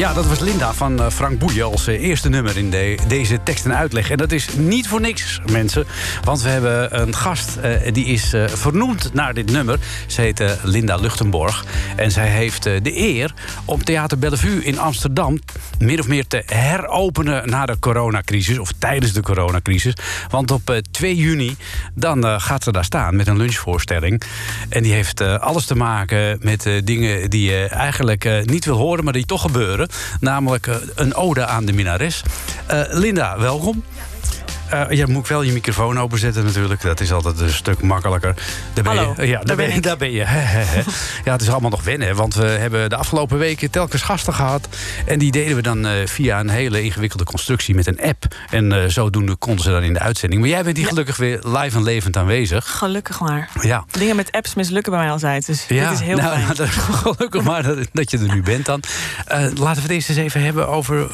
Ja, dat was Linda van eh, Frank Boeien als eh, eerste nummer in de- deze tekst en uitleg. En dat is niet voor niks, mensen. Want we hebben een gast eh, die is vernoemd naar dit nummer. Ze heet Linda Luchtenborg. En zij heeft de eer om Theater Bellevue in Amsterdam... min of meer te heropenen na de coronacrisis. Of tijdens de coronacrisis. Want op eh, 2 juni dan gaat ze daar staan met een lunchvoorstelling. En die heeft alles te maken met dingen die je eigenlijk niet wil horen... maar die toch gebeuren. Namelijk eh, een ode aan de minares. Eh, Linda, welkom. Eh, ja, moet ik wel je microfoon openzetten natuurlijk. Dat is altijd een stuk makkelijker. Daar ben Hallo, je. Ja, daar, daar ben, je. Daar ben je. Ja, het is allemaal nog wennen. Want we hebben de afgelopen weken telkens gasten gehad. En die deden we dan eh, via een hele ingewikkelde constructie met een app. En eh, zodoende konden ze dan in de uitzending. Maar jij bent hier gelukkig weer live en levend aanwezig. Gelukkig maar. Ja. Dingen met apps mislukken bij mij altijd. Dus dit is heel nou, fijn. nou, dat gelukkig maar dat, dat je er nu bent dan. Laten we het eerst eens even hebben over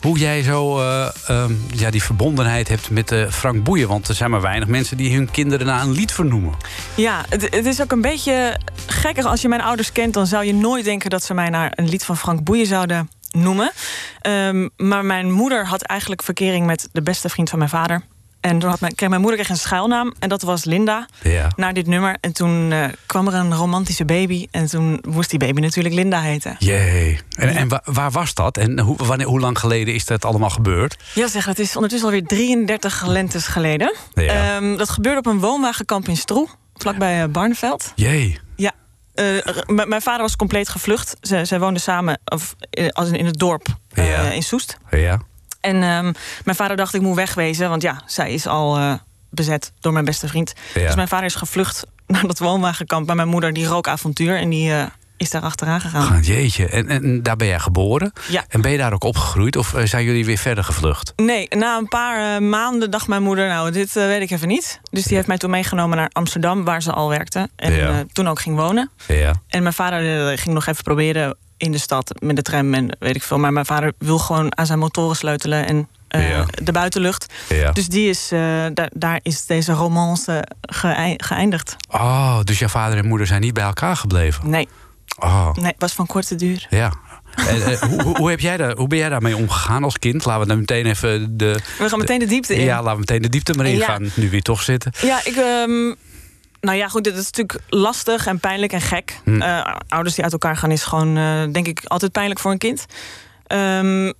hoe jij zo eh, ehm, ja, die verbondenheid hebt met eh, Frank Boeien. Want er zijn maar weinig mensen die hun kinderen naar een lied vernoemen. Ja, het, is ook een beetje gekkig. Als je mijn ouders kent, dan zou je nooit denken dat ze mij naar een lied van Frank Boeien zouden noemen. Ehm, maar mijn moeder had eigenlijk verkering met de beste vriend van mijn vader. En toen had mijn, kreeg mijn moeder kreeg een schuilnaam en dat was Linda. Ja. Naar dit nummer. En toen eh, kwam er een romantische baby. En toen moest die baby natuurlijk Linda heten. Jee. En, en wa- waar was dat? En hoe, wanneer, hoe lang geleden is dat allemaal gebeurd? Ja, zeg, het is ondertussen alweer 33 lentes geleden. Ja. Ehm, dat gebeurde op een woonwagenkamp in Stroe, vlakbij eh, Barneveld. Jee. Ja. eh, mijn vader was compleet gevlucht. Ze, zij woonden samen of, als in, in het dorp Ja. in Soest. Ja. En ehm, mijn vader dacht, ik moet wegwezen. Want ja, zij is al eh, bezet door mijn beste vriend. Ja. Dus mijn vader is gevlucht naar dat woonwagenkamp. Maar mijn moeder die rook avontuur en die eh, is daar achteraan gegaan. Ah, jeetje. En, en daar ben jij geboren? Ja. En ben je daar ook opgegroeid? Of eh, zijn jullie weer verder gevlucht? Nee, na een paar maanden dacht mijn moeder, nou, dit weet ik even niet. Dus die heeft mij toen meegenomen naar Amsterdam, waar ze al werkte. En Ja. toen ook ging wonen. Ja. En mijn vader ging nog even proberen in de stad met de tram en weet ik veel. Maar mijn vader wil gewoon aan zijn motoren sleutelen en eh, Ja. de buitenlucht. Ja. Dus die is, eh, daar, daar is deze romance geëi- geëindigd. Oh, dus jouw vader en moeder zijn niet bij elkaar gebleven? Nee, Oh, nee, was van korte duur. ja. En, eh, hoe, hoe, heb jij daar, hoe ben jij daarmee omgegaan als kind? Laten we dan meteen even de... We gaan meteen de diepte in. Ja, laten we meteen de diepte maar Ja. ingaan. Nu we hier toch zitten. Ja, ik. ehm, nou ja, goed, dit is natuurlijk lastig en pijnlijk en gek. Hm. Eh, ouders die uit elkaar gaan is gewoon, eh, denk ik, altijd pijnlijk voor een kind. Ehm,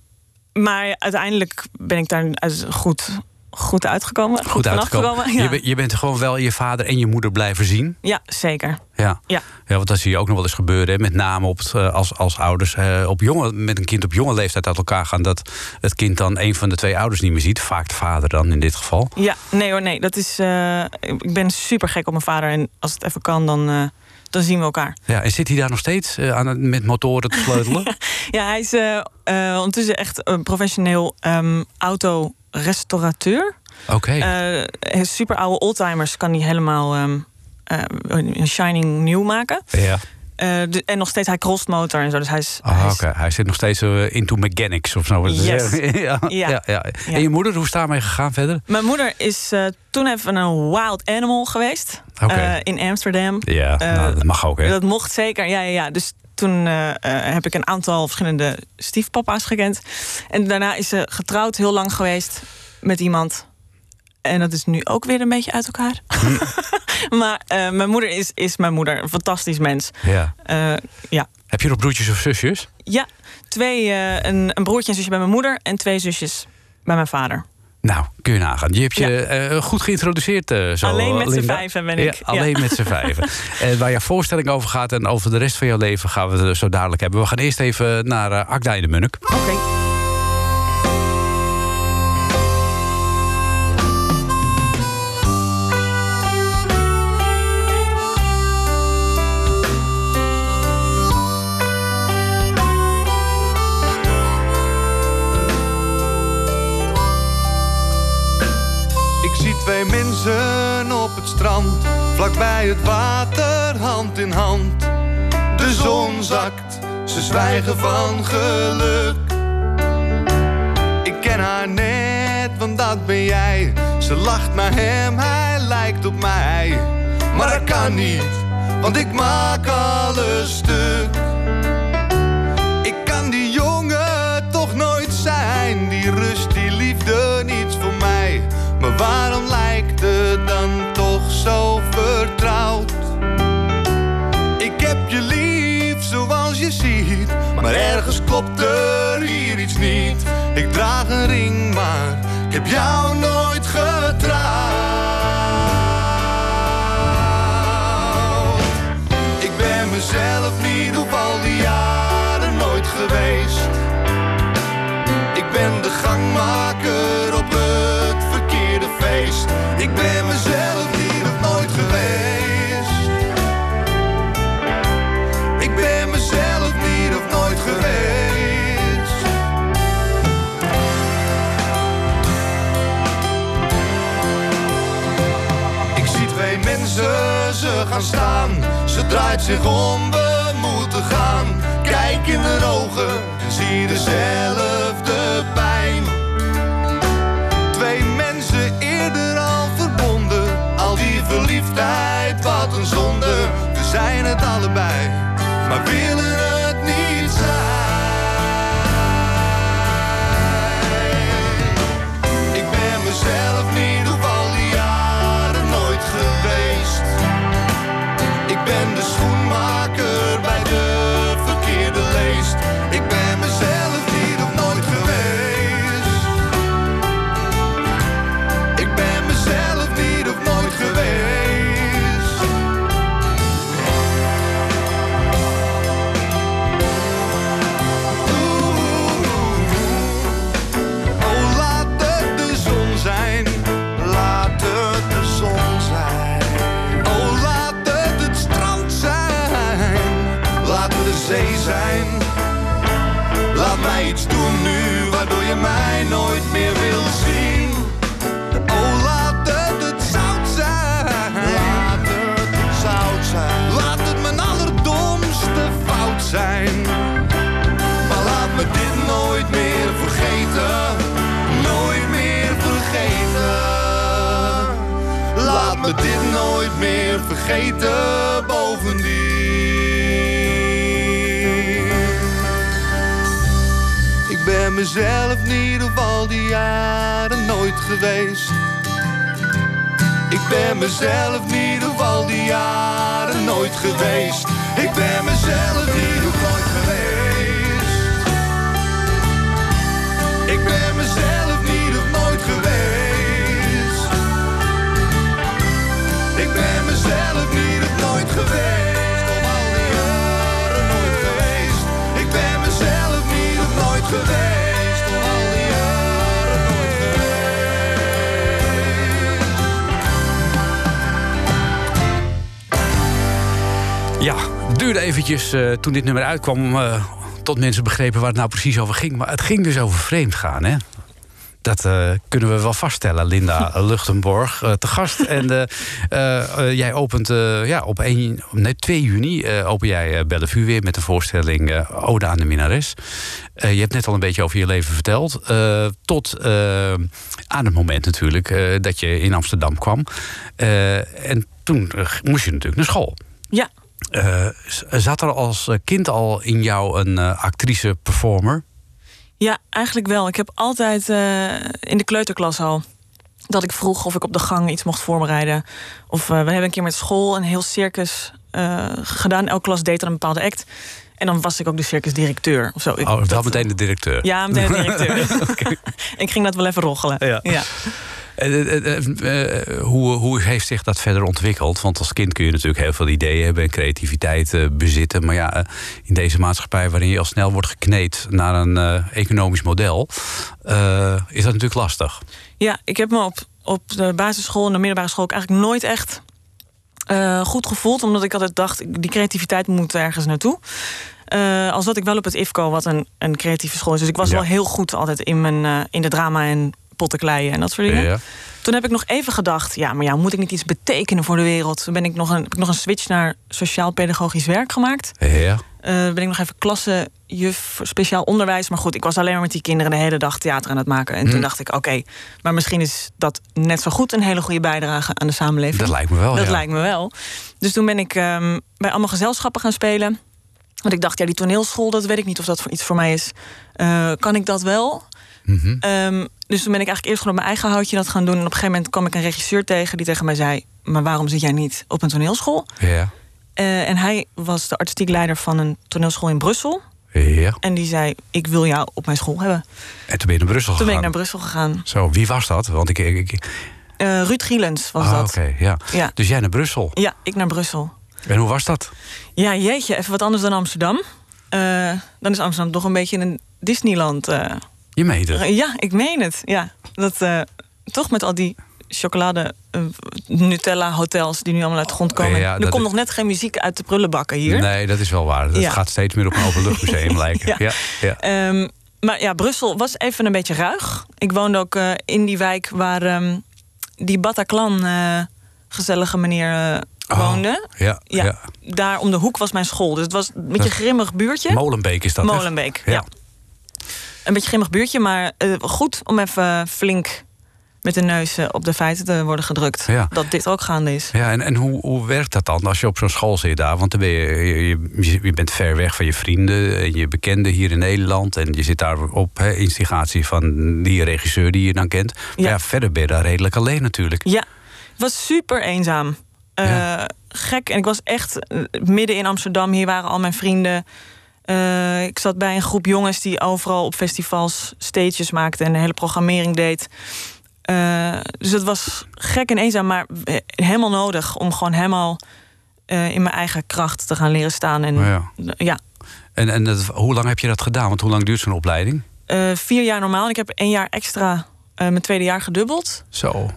maar uiteindelijk ben ik daar goed, goed uitgekomen. Goed uitgekomen. Ja. Je, bent- je bent gewoon wel je vader en je moeder blijven zien. ja, zeker. Ja. Ja. ja, want dat zie je ook nog wel eens gebeuren. Hè? Met name op het, eh, als, als ouders eh, op jonge, met een kind op jonge leeftijd uit elkaar gaan. Dat het kind dan een van de twee ouders niet meer ziet. Vaak de vader dan in dit geval. Ja, nee hoor, nee. Dat is, eh, ik ben super gek op mijn vader. En als het even kan, dan, eh, dan zien we elkaar. Ja, en zit hij daar nog steeds eh, aan het, met motoren te sleutelen? Ja, hij is eh, ondertussen echt een professioneel ehm autorestaurateur. Oké. Eh, super oude oldtimers kan hij helemaal een shining nieuw maken. ja. Eh, de- en nog steeds, hij crossmotor en zo. Dus hij is. Ah, hij Hij zit nog steeds into mechanics of zo. Yes. ja, Ja. ja. Ja, En je moeder, hoe is daarmee gegaan verder? Mijn moeder is toen even een wild animal geweest. In Amsterdam. Ja, nou, dat mag ook, hè? Dat mocht zeker, ja, ja, ja. Dus toen eh, eh, heb ik een aantal verschillende stiefpapa's gekend. En daarna is ze getrouwd heel lang geweest met iemand. En dat is nu ook weer een beetje uit elkaar. Hm. maar eh, mijn moeder is, is mijn moeder. Een fantastisch mens. Ja. Ja. Heb je nog broertjes of zusjes? ja, twee, een, een broertje en zusje bij mijn moeder... en twee zusjes bij mijn vader. Nou, kun je nagaan. Je hebt je eh, goed geïntroduceerd eh, zo, Alleen met z'n vijven ben ik, Ja, ja. alleen met z'n vijven. En waar je voorstelling over gaat en over de rest van jouw leven... gaan we het zo dadelijk hebben. We gaan eerst even naar uh, Akda in de Munnik. Oké. Strand, vlakbij het water, hand in hand. De zon zakt, ze zwijgen van geluk. Ik ken haar net, want dat ben jij. Ze lacht naar hem, hij lijkt op mij. Maar dat kan niet, want ik maak alles stuk. Ik kan die jongen toch nooit zijn. Die rust, die liefde, niets voor mij. Maar waarom lijkt het zo vertrouwd? Ik heb je lief zoals je ziet. Maar ergens klopt er hier iets niet. Ik draag een ring, maar ik heb jou nooit getrouwd. Ik ben mezelf niet op al die jaren nooit geweest. Ik ben de gangmaker op het verkeerde feest. Ik ben mezelf Ze draait zich om, we moeten gaan. Kijk in de ogen en zie dezelfde pijn. Twee mensen eerder al verbonden. Al die verliefdheid, wat een zonde. We zijn het allebei, maar willen het Ja, het duurde eventjes eh, toen dit nummer uitkwam... eh, tot mensen begrepen waar het nou precies over ging. Maar het ging dus over vreemd gaan, hè? Dat eh, kunnen we wel vaststellen, Linda Luchtenborg, te gast. En eh, eh, eh, jij opent eh, ja, op 1, nee, 2 juni eh, open jij Bellevue weer met de voorstelling Ode aan de Minares. Eh, je hebt net al een beetje over je leven verteld. eh, tot aan het moment natuurlijk eh, dat je in Amsterdam kwam. Eh, en toen moest je natuurlijk naar school. Ja, Eh, zat er als kind al in jou een eh, actrice-performer? Ja, eigenlijk wel. Ik heb altijd eh, in de kleuterklas al dat ik vroeg of ik op de gang iets mocht voorbereiden. Of we hebben een keer met school een heel circus gedaan. Elke klas deed dan een bepaalde act. En dan was ik ook de circusdirecteur of zo. Ik- Oh, dat- meteen de directeur. Ja, meteen de directeur. ik ging dat wel even roggelen. Ja. ja. Eh, eh, eh, hoe, hoe heeft zich dat verder ontwikkeld? Want als kind kun je natuurlijk heel veel ideeën hebben en creativiteit bezitten. Maar ja, in deze maatschappij waarin je al snel wordt gekneed naar een economisch model, is dat natuurlijk lastig. Ja, ik heb me op, op de basisschool en de middelbare school ook eigenlijk nooit echt goed gevoeld. Omdat ik altijd dacht, die creativiteit moet ergens naartoe. Al zat ik wel op het IFCO, wat een, een creatieve school is. Dus ik was Ja. wel heel goed altijd in, mijn, in de drama en pottenkleien en dat soort dingen. Ja. Toen heb ik nog even gedacht, ja, maar ja, moet ik niet iets betekenen voor de wereld? Toen ben ik nog een, heb ik nog een switch naar sociaal-pedagogisch werk gemaakt. Ja. Eh, ben ik nog even klassenjuf voor speciaal onderwijs. Maar goed, ik was alleen maar met die kinderen de hele dag theater aan het maken. En Hm. toen dacht ik, oké, maar misschien is dat net zo goed een hele goede bijdrage aan de samenleving. Dat lijkt me wel. Dat ja. lijkt me wel. Dus toen ben ik ehm, bij allemaal gezelschappen gaan spelen. Want ik dacht, ja, die toneelschool, dat weet ik niet of dat voor iets voor mij is. Eh, kan ik dat wel? Mhm. Ehm, dus toen ben ik eigenlijk eerst gewoon op mijn eigen houtje dat gaan doen. En op een gegeven moment kwam ik een regisseur tegen die tegen mij zei: Maar waarom zit jij niet op een toneelschool? Ja. Eh, en hij was de artistiek leider van een toneelschool in Brussel. Ja. En die zei: Ik wil jou op mijn school hebben. En toen ben je naar Brussel Toen ben ik gegaan. naar Brussel gegaan. Zo, wie was dat? Want ik. ik, ik- Eh, Ruud Gielens was Ah, dat. oké, ja. Ja. Dus jij naar Brussel. ja, ik naar Brussel. En hoe was dat? Ja, jeetje, even wat anders dan Amsterdam. Eh, dan is Amsterdam toch een beetje een Disneyland. eh. Je meent het. ja, ik meen het. Ja, dat, eh, toch met al die chocolade eh, Nutella hotels die nu allemaal uit de grond komen. Ja, er komt is- nog net geen muziek uit de prullenbakken hier. Nee, dat is wel waar. Het Ja. gaat steeds meer op een openluchtmuseum lijken. Ja. Ja. Ehm, maar ja, Brussel was even een beetje ruig. Ik woonde ook eh, in die wijk waar ehm, die Bataclan eh, gezellige meneer Oh, woonde. Ja, Ja, daar om de hoek was mijn school. Dus het was een beetje een grimmig buurtje. Molenbeek is dat? Molenbeek, Ja. Een beetje grimmig buurtje, maar eh, goed om even flink met de neus eh, op de feiten te worden gedrukt. Ja. Dat dit ook gaande is. Ja, en, en hoe, hoe werkt dat dan als je op zo'n school zit daar? Want dan ben je, je, bent ver weg van je vrienden en je bekenden hier in Nederland. En je zit daar op instigatie van die regisseur die je dan kent. Maar ja. Ja. verder ben je daar redelijk alleen natuurlijk. Ja, het was super eenzaam. Eh, Ja. Gek. En ik was echt midden in Amsterdam. Hier waren al mijn vrienden. Eh, ik zat bij een groep jongens die overal op festivals stages maakten en de hele programmering deed. Eh, dus het was gek en eenzaam, maar eh, helemaal nodig om gewoon helemaal in mijn eigen kracht te gaan leren staan. En Maar ja. ja, En, en dat, hoe lang heb je dat gedaan? Want hoe lang duurt zo'n opleiding? vier jaar normaal. En ik heb één jaar extra mijn tweede jaar gedubbeld. Zo.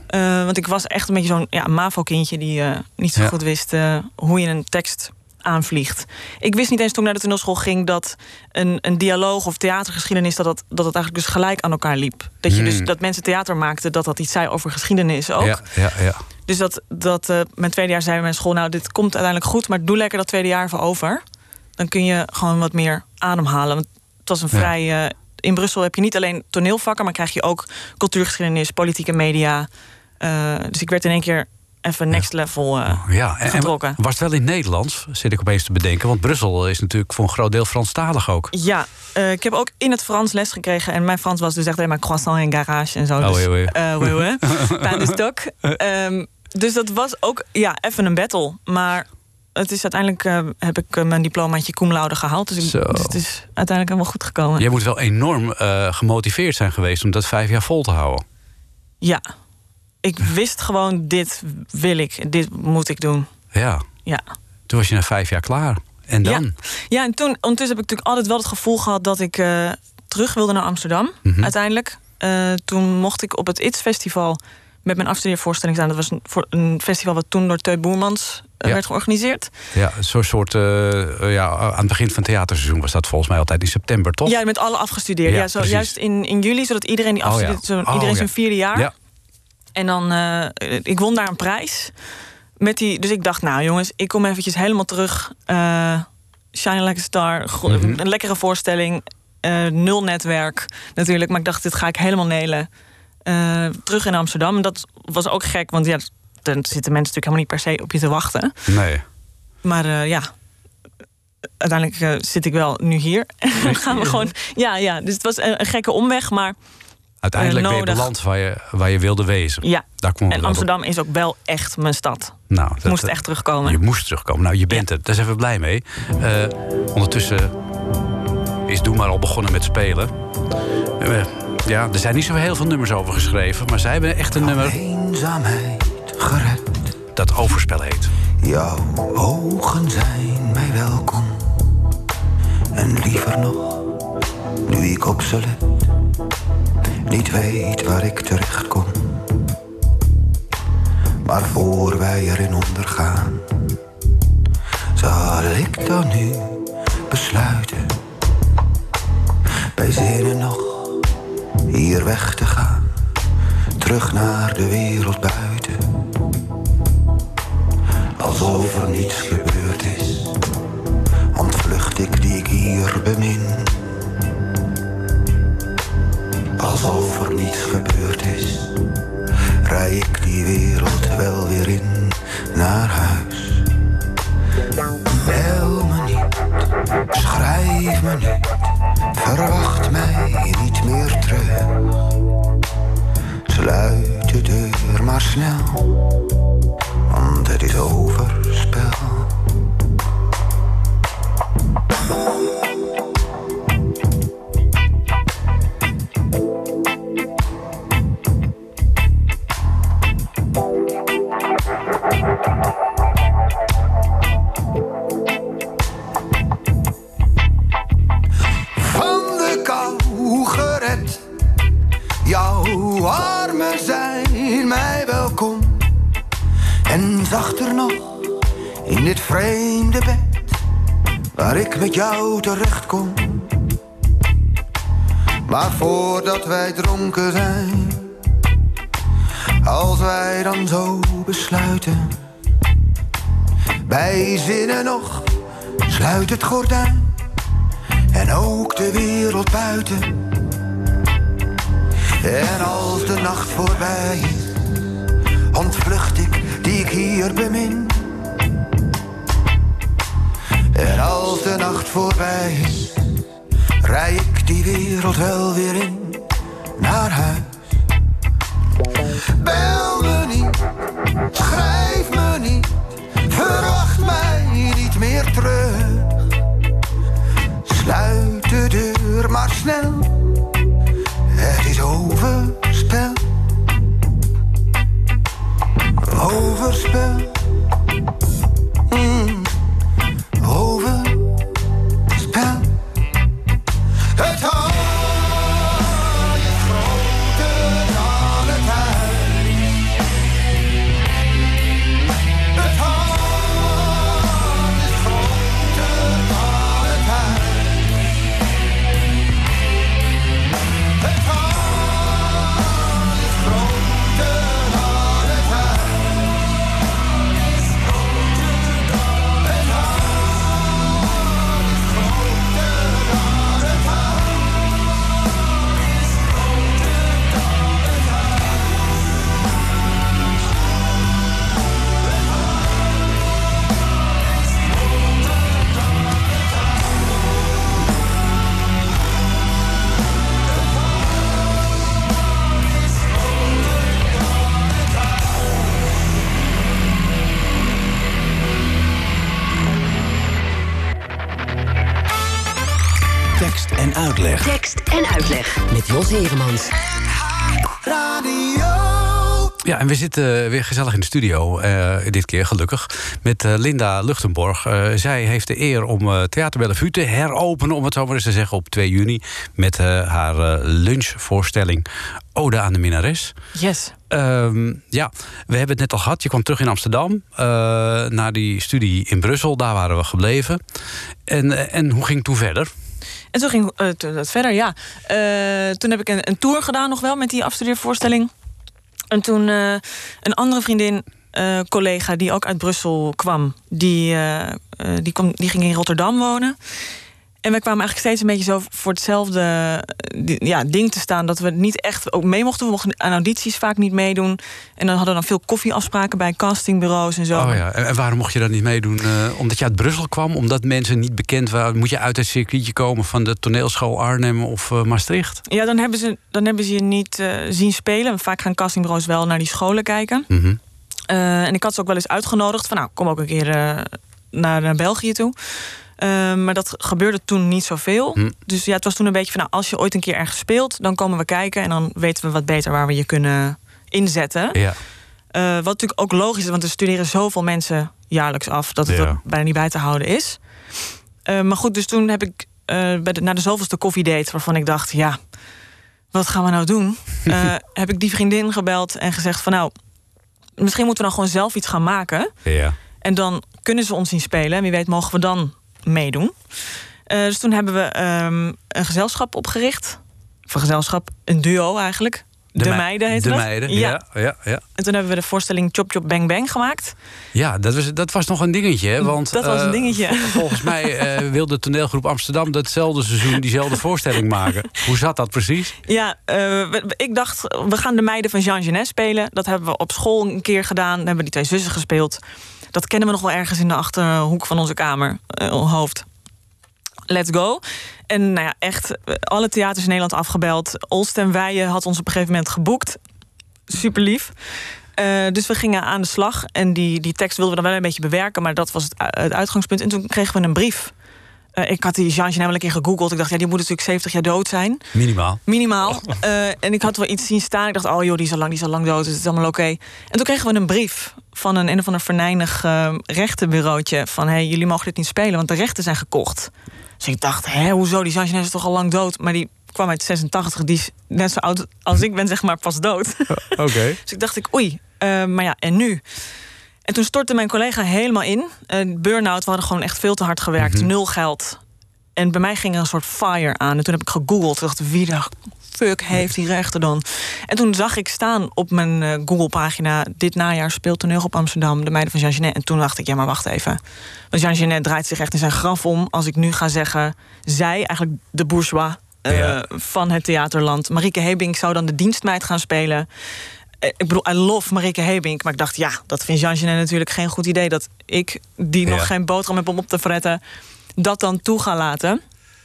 Want ik was echt een beetje zo'n ja, MAVO-kindje die niet zo Ja. goed wist hoe je een tekst aanvliegt. Ik wist niet eens toen ik naar de toneelschool ging dat een, een dialoog of theatergeschiedenis dat, dat, dat het eigenlijk dus gelijk aan elkaar liep. Dat, je dus, Hmm. dat mensen theater maakten, dat dat iets zei over geschiedenis ook. Ja, ja, ja. Dus dat, dat eh, mijn tweede jaar zei mijn school, nou, dit komt uiteindelijk goed, maar doe lekker dat tweede jaar even over. Dan kun je gewoon wat meer ademhalen. Want het was een Ja. vrij. eh, in Brussel heb je niet alleen toneelvakken, maar krijg je ook cultuurgeschiedenis, politieke media. Eh, dus ik werd in één keer even next level eh, Ja, en, en getrokken. was het wel in het Nederlands, zit ik opeens te bedenken. Want Brussel is natuurlijk voor een groot deel Franstalig ook. Ja, eh, ik heb ook in het Frans les gekregen. En mijn Frans was dus echt alleen maar croissant en garage en zo. Oh, dus, oui, oui. eh, de stock. Ehm, dus dat was ook ja, even een battle. Maar het is uiteindelijk heb ik mijn diplomaatje cum laude gehaald. Dus, ik- dus het is uiteindelijk helemaal goed gekomen. Jij moet wel enorm gemotiveerd zijn geweest om dat vijf jaar vol te houden. Ja. Ik wist gewoon, dit wil ik. Dit moet ik doen. Ja, Ja. toen was je na vijf jaar klaar. En dan? Ja. Ja, en toen, ondertussen heb ik natuurlijk altijd wel het gevoel gehad dat ik eh, terug wilde naar Amsterdam. Mhm. Uiteindelijk. Eh, toen mocht ik op het ITS Festival met mijn afstudeervoorstelling staan. Dat was een, voor een festival wat toen door Teun Boermans eh, Ja. werd georganiseerd. Ja, zo'n soort. ja, aan het begin van het theaterseizoen was dat volgens mij altijd in september, toch? Ja, met alle afgestudeerd. Ja, Ja, zo, precies. juist in, in juli, zodat iedereen die Oh, ja. afstudeert, Oh, iedereen zijn vierde jaar. En dan, eh, ik won daar een prijs. Met die, dus ik dacht, nou jongens, ik kom eventjes helemaal terug. eh Shine Like a Star, Mhm. een lekkere voorstelling. eh, nul netwerk natuurlijk, maar ik dacht, dit ga ik helemaal nelen. Terug in Amsterdam. En dat was ook gek, want ja, dan zitten mensen natuurlijk helemaal niet per se op je te wachten. Nee. Maar ja, uiteindelijk zit ik wel nu hier. En dan gaan we gewoon. Ja, ja, dus het was een, een gekke omweg, maar Uiteindelijk Eh, ben je nodig. beland waar je, waar je wilde wezen. ja. Daar kwam het En op. Amsterdam is ook wel echt mijn stad. Nou, dat- moest dat- echt terugkomen. Je moest terugkomen. Nou, je bent er. Daar zijn we blij mee. Eh, ondertussen is Doe maar al begonnen met spelen. Eh, ja, er zijn niet zo heel veel nummers over geschreven. Maar zij hebben echt een nummer Eenzaamheid gered. dat overspel heet. Jouw ogen zijn mij welkom. En liever nog, nu ik op ze let. Niet weet waar ik terecht kom. Maar voor wij erin ondergaan. Zal ik dan nu besluiten. Bij zinnen nog hier weg te gaan. Terug naar de wereld buiten alsof er niets gebeurd is. Ontvlucht ik die ik hier bemin. Alsof er niets gebeurd is, rij ik die wereld wel weer in naar huis. Bel me niet, schrijf me niet, verwacht mij niet meer terug. Sluit de deur maar snel want het is overspel. Met jou terecht kom. Maar voordat wij dronken zijn, als wij dan zo besluiten, bij zinnen nog, sluit het gordijn en ook de wereld buiten. En als de nacht voorbij is ontvlucht ik die ik hier bemin. Als de nacht voorbij is, rij ik die wereld wel weer in naar huis. Bel me niet, schrijf me niet, verwacht mij zitten weer gezellig in de studio, eh, dit keer gelukkig, met eh, Linda Luchtenborg. Eh, zij heeft de eer om eh, Theater Bellevue te heropenen, om het zo maar eens te zeggen, op 2 juni. Met eh, haar eh, lunchvoorstelling Ode aan de Minares. Yes. Ehm, ja, we hebben het net al gehad. Je kwam terug in Amsterdam, eh, naar die studie in Brussel. Daar waren we gebleven. En, eh, en hoe ging het toen verder? En toen ging eh, het verder, ja. Eh, toen heb ik een, een tour gedaan nog wel met die afstudeervoorstelling. En toen eh, een andere vriendin, eh, collega die ook uit Brussel kwam... die, eh, die, kwam, die ging in Rotterdam wonen. En we kwamen eigenlijk steeds een beetje zo voor hetzelfde eh, ja, ding te staan... dat we niet echt ook mee mochten. We mochten aan audities vaak niet meedoen. En dan hadden we dan veel koffieafspraken bij castingbureaus en zo. Oh ja, en, waarom mocht je dat niet meedoen? Eh, omdat je uit Brussel kwam? Omdat mensen niet bekend waren? Moet je uit het circuitje komen van de toneelschool Arnhem of eh, Maastricht? Ja, dan hebben ze, dan hebben ze je niet zien spelen. Vaak gaan castingbureaus wel naar die scholen kijken. Eh, en ik had ze ook wel eens uitgenodigd van nou, kom ook een keer naar, naar België toe. Eh, maar dat gebeurde toen niet zoveel. Hm. Dus ja, het was toen een beetje van nou, als je ooit een keer ergens speelt, dan komen we kijken en dan weten we wat beter waar we je kunnen inzetten. Ja. Eh, wat natuurlijk ook logisch is, want er studeren zoveel mensen jaarlijks af dat het Ja. er bijna niet bij te houden is. Eh, maar goed, dus toen heb ik eh, bij de, na de zoveelste koffiedate, waarvan ik dacht, ja, wat gaan we nou doen? Heb ik die vriendin gebeld en gezegd van nou, misschien moeten we dan gewoon zelf iets gaan maken. ja. En dan kunnen ze ons zien spelen. En wie weet mogen we dan meedoen. Eh, dus toen hebben we ehm, een gezelschap opgericht. Of een gezelschap, een duo eigenlijk. De, mei- meiden heette De dat. meiden, ja. ja, ja, En toen hebben we de voorstelling Chop Chop Bang Bang gemaakt. Ja, dat was, dat was nog een dingetje. Hè? Want, Dat was een eh, dingetje. Volgens mij eh, wilde toneelgroep Amsterdam datzelfde seizoen diezelfde voorstelling maken. Hoe zat dat precies? Ja, we- we- ik dacht, we gaan de meiden van Jean Genet spelen. Dat hebben we op school een keer gedaan. Dan hebben we die twee zussen gespeeld. Dat kennen we nog wel ergens in de achterhoek van onze kamer, eh, hoofd. Let's go. En nou ja, echt, eh, alle theaters in Nederland afgebeld. Olst en Weijen had ons op een gegeven moment geboekt. Super lief. Eh, dus we gingen aan de slag. En die, die tekst wilden we dan wel een beetje bewerken. Maar dat was het, het uitgangspunt. En toen kregen we een brief. Eh, ik had die Jean Genet wel een keer gegoogeld. Ik dacht, ja, die moet natuurlijk 70 jaar dood zijn. Minimaal. Minimaal. Eh, en ik had wel iets zien staan. Ik dacht, oh joh, die is al lang, die is al lang dood. Dus het is allemaal oké. En toen kregen we een brief van een, een of ander verneinig eh, rechtenbureautje. Van, hé, hey, jullie mogen dit niet spelen, want de rechten zijn gekocht. Dus ik dacht, hé, hoezo? Die Jean Genet is toch al lang dood? Maar die kwam uit 86. Die is net zo oud als ik ben, zeg maar, pas dood. Oké. Dus ik dacht, ik, oei, maar ja, en nu? En toen stortte mijn collega helemaal in. Uh, Burn-out, we hadden gewoon echt veel te hard gewerkt. Nul geld. En bij mij ging er een soort fire aan. En toen heb ik gegoogeld. Ik dacht, wie de fuck heeft die rechten dan? En toen zag ik staan op mijn eh, Google-pagina... dit najaar speelt toneel op Amsterdam, de meiden van Jean Genet. En toen dacht ik, ja, maar wacht even. Want Jean Genet draait zich echt in zijn graf om... als ik nu ga zeggen, zij, eigenlijk de bourgeois... eh, Ja. van het theaterland. Marieke Hebing zou dan de dienstmeid gaan spelen. Eh, Ik bedoel, I love Marieke Hebink. Maar ik dacht, ja, dat vindt Jean natuurlijk geen goed idee... dat ik, die Ja. nog geen boterham heb om op te fretten... dat dan toe ga laten.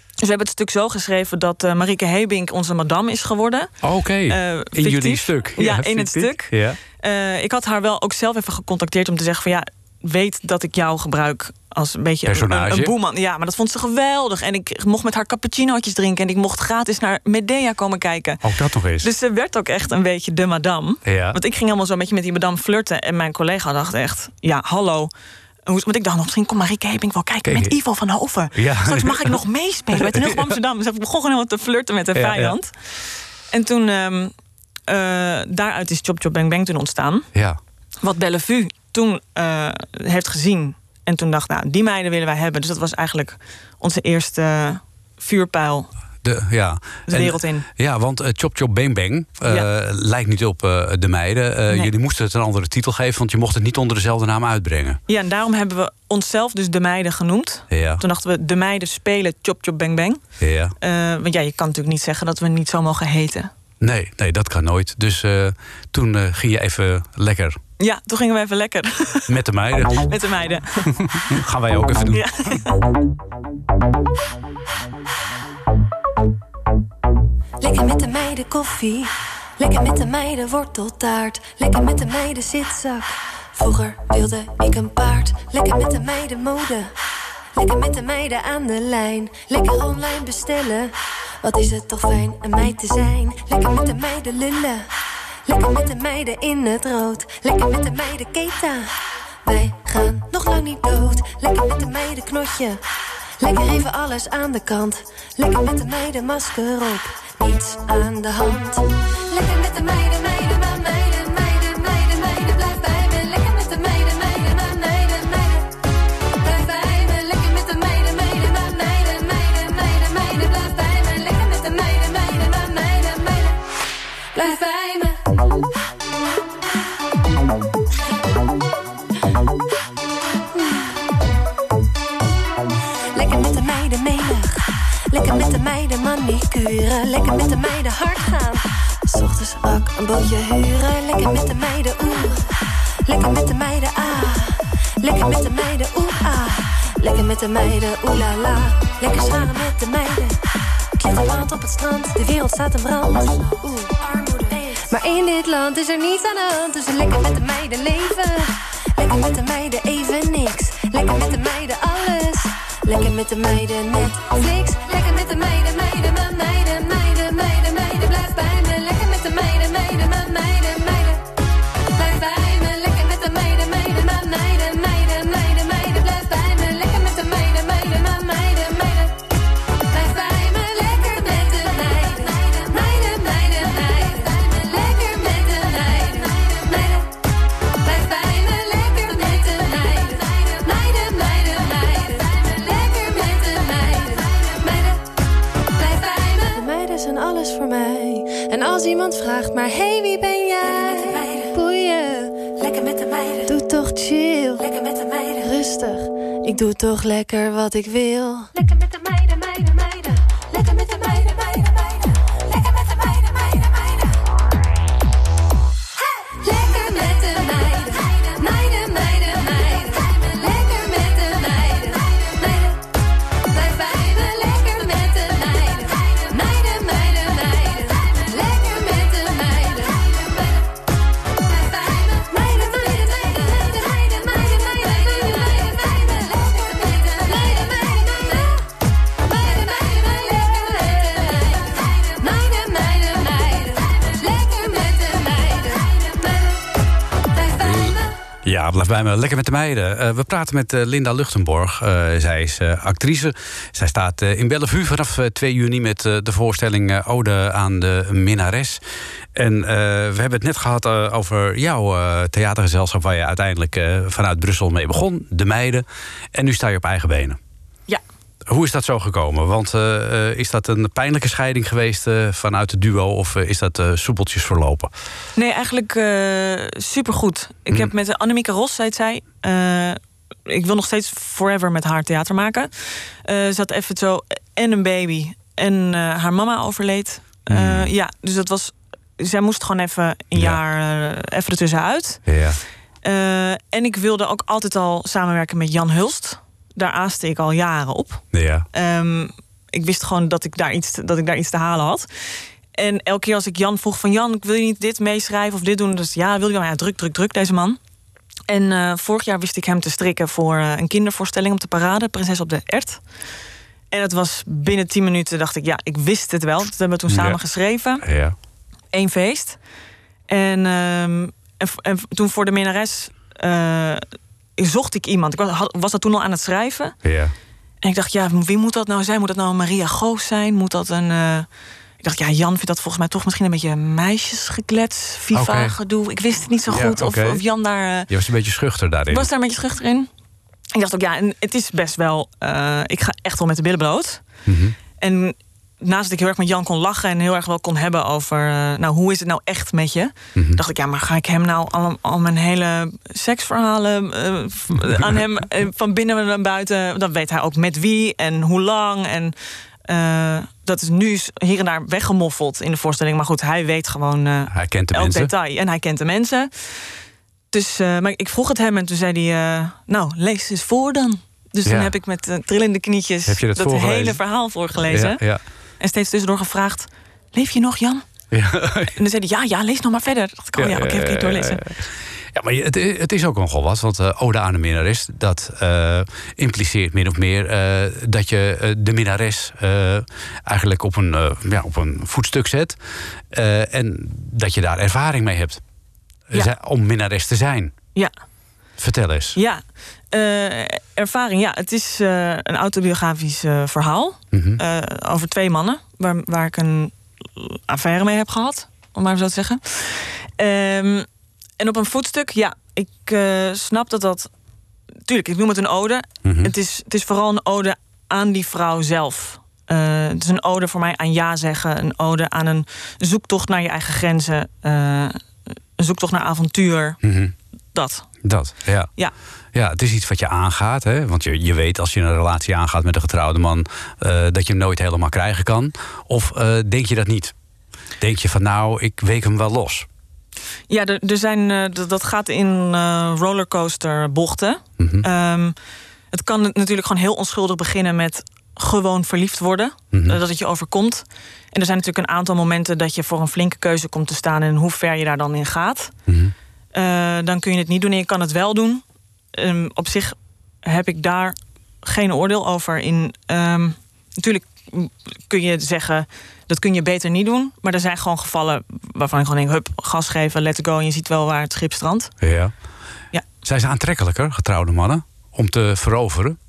Dus we hebben het stuk zo geschreven dat eh Marieke Hebink onze madame is geworden. Oké, Eh, in jullie stuk. Ja, in het stuk. Ja. Ik had haar wel ook zelf even gecontacteerd om te zeggen van ja, weet dat ik jou gebruik als een beetje een- Personage. Een, een boeman. Ja, maar dat vond ze geweldig. En ik mocht met haar cappuccinootjes drinken en ik mocht gratis naar Medea komen kijken. Ook dat nog eens. Dus ze werd ook echt een beetje de madame. Ja. Want ik ging helemaal zo een beetje met die madame flirten. En mijn collega dacht echt, ja, hallo. Want ik dacht nog, misschien komt Marieke Hebing wel kijken Kijk. met Ivo van Hoven. Ja. Straks mag ik nog meespelen bij Toneel van Amsterdam. Dus ik begon helemaal te flirten met de Ja, ja. vijand. En toen, ehm, eh, daaruit is Chop Chop Bang Bang toen ontstaan. ja. Wat Bellevue toen eh, heeft gezien. En toen dacht, nou, die meiden willen wij hebben. Dus dat was eigenlijk onze eerste vuurpijl De, ja. de En- wereld in. Ja, want eh, Chop Chop Bang Bang eh, Ja. lijkt niet op de meiden. Nee. Jullie moesten het een andere titel geven, want je mocht het niet onder dezelfde naam uitbrengen. Ja, en daarom hebben we onszelf dus de meiden genoemd. Ja, Toen dachten we, de meiden spelen Chop Chop Bang Bang. ja. Want ja, je kan natuurlijk niet zeggen dat we niet zo mogen heten. Nee, nee, dat kan nooit. Dus toen ging je even lekker Ja, toen gingen we even lekker met de meiden. met de meiden. Gaan wij ook even doen. Ja. Lekker met de meiden koffie. Lekker met de meiden worteltaart. Lekker met de meiden zitzak. Vroeger wilde ik een paard. Lekker met de meiden mode. Lekker met de meiden aan de lijn. Lekker online bestellen. Wat is het toch fijn een meid te zijn. Lekker met de meiden lullen. Lekker met de meiden in het rood. Lekker met de meiden keten. Wij gaan nog lang niet dood. Lekker met de meiden knotje. Lekker even alles aan de kant. Lekker met de meiden masker op. Niets aan de hand. Met de meiden hard gaan. Ochtends ook een bootje huren. Lekker met de meiden oeh. Lekker met de meiden ah. Lekker met de meiden oeh ah. Lekker met de meiden oeh la la. Lekker samen met de meiden. Klitterland op het strand. De wereld staat in brand. Oeh, armoede. Maar in dit land is er niets aan de hand. Dus lekker met de meiden leven. Lekker met de meiden even niks. Lekker met de meiden alles. Lekker met de meiden Netflix. Lekker met de meiden, maar hey, wie ben jij? Boeien. Lekker met de meiden. Doe toch chill. Lekker met de meiden. Rustig. Ik doe toch lekker wat ik wil. Lekker met de meiden, meiden, meiden. Bij me. Lekker met de meiden. Eh, we praten met eh, Linda Luchtenborg. Eh, zij is actrice. Zij staat in Bellevue vanaf eh, 2 juni met de voorstelling Ode aan de Minnares. En we hebben het net gehad eh, over jouw theatergezelschap... waar je uiteindelijk vanuit Brussel mee begon, De Meiden. En nu sta je op eigen benen. Hoe is dat zo gekomen? Want eh, eh, is dat een pijnlijke scheiding geweest eh, vanuit het duo... of is dat soepeltjes verlopen? Nee, eigenlijk supergoed. Ik heb met Annemieke Ros, zei zij... ik wil nog steeds forever met haar theater maken. Ze had even zo en een baby en haar mama overleed. Eh, Ja, dus dat was... Zij moest gewoon even een Ja. jaar even ertussenuit. Ja. En ik wilde ook altijd al samenwerken met Jan Hulst. Daar aaste ik al jaren op. Ja. Ehm, ik wist gewoon dat ik, daar iets, dat ik daar iets te halen had. En elke keer als ik Jan vroeg van... Jan, wil je niet dit meeschrijven of dit doen? Dus ja, wil je wel. Ja, druk, druk, druk, deze man. En eh, vorig jaar wist ik hem te strikken voor eh, een kindervoorstelling op de parade. Prinses op de Ert. En het was binnen tien minuten, dacht ik, ja, ik wist het wel. Dat hebben we toen samen Ja. geschreven. Ja. Eén feest. En, ehm, en, en toen voor de minnares eh, zocht ik iemand. Ik was, had- was dat toen al aan het schrijven. Ja. En ik dacht, ja, wie moet dat nou zijn? Moet dat nou een Maria Goos zijn? Moet dat een... eh, Ik dacht, ja, Jan vindt dat volgens mij toch misschien een beetje meisjesgeklets. FIFA-gedoe. Ik wist het niet zo Ja, goed. Of, of Jan daar... eh, Je was een beetje schuchter daarin. was daar een beetje schuchter in. Ik dacht ook, ja, en het is best wel... eh, ik ga echt wel met de billen bloot. Mhm. En naast dat ik heel erg met Jan kon lachen... en heel erg wel kon hebben over... eh, nou, hoe is het nou echt met je? Mhm. dacht ik, ja, maar ga ik hem nou al, al mijn hele seksverhalen... eh, v- aan hem eh, van binnen en buiten... dan weet hij ook met wie en hoe lang. En eh, dat is nu hier en daar weggemoffeld in de voorstelling. Maar goed, hij weet gewoon... eh, Hij kent de elk mensen. detail. En hij kent de mensen. Dus eh, maar ik vroeg het hem en toen zei hij... eh, nou, lees eens voor dan. Dus Ja. toen heb ik met eh, trillende knietjes... Heb je dat hele verhaal voorgelezen. Ja, ja. En steeds tussendoor gevraagd... leef je nog, Jan? Ja. En dan zei hij, ja, ja, lees nog maar verder. Dacht ik, oh ja, oké, oké, doorlezen. Ja, Ja, maar het, is ook nogal wat, want eh Ode aan de minnares... dat eh, impliceert min of meer eh, dat je de minnares... eigenlijk op een, ja, op een voetstuk zet... en dat je daar ervaring mee hebt. Ja. Om minnares te zijn. Ja. Vertel eens. Ja, eh, ervaring. Ja, het is eh, een autobiografisch eh, verhaal Mhm. eh, over twee mannen waar, waar ik een affaire mee heb gehad, om maar zo te zeggen. Ehm, en op een voetstuk, ja, ik snap dat dat. Tuurlijk, ik noem het een ode. Mhm. Het, is, het is vooral een ode aan die vrouw zelf. Het is een ode voor mij aan ja zeggen. Een ode aan een zoektocht naar je eigen grenzen. een zoektocht naar avontuur. Mhm. Dat. Dat, ja. Ja. Ja, het is iets wat je aangaat. Hè? Want je, je weet als je een relatie aangaat met een getrouwde man... eh, dat je hem nooit helemaal krijgen kan. Of eh, denk je dat niet? Denk je van nou, ik week hem wel los. Ja, er, er zijn, eh, dat- gaat in rollercoaster bochten. Mhm. Ehm, het kan natuurlijk gewoon heel onschuldig beginnen met gewoon verliefd worden. Mhm. dat het je overkomt. En er zijn natuurlijk een aantal momenten dat je voor een flinke keuze komt te staan en hoe ver je daar dan in gaat. Mhm. Eh, dan kun je het niet doen en je kan het wel doen. Ehm, op zich heb ik daar geen oordeel over. In, ehm, natuurlijk kun je zeggen, dat kun je beter niet doen. Maar er zijn gewoon gevallen waarvan ik gewoon denk... hup, gas geven, let it go en je ziet wel waar het schip strandt. Ja. Ja. Zijn ze aantrekkelijker, getrouwde mannen, om te veroveren?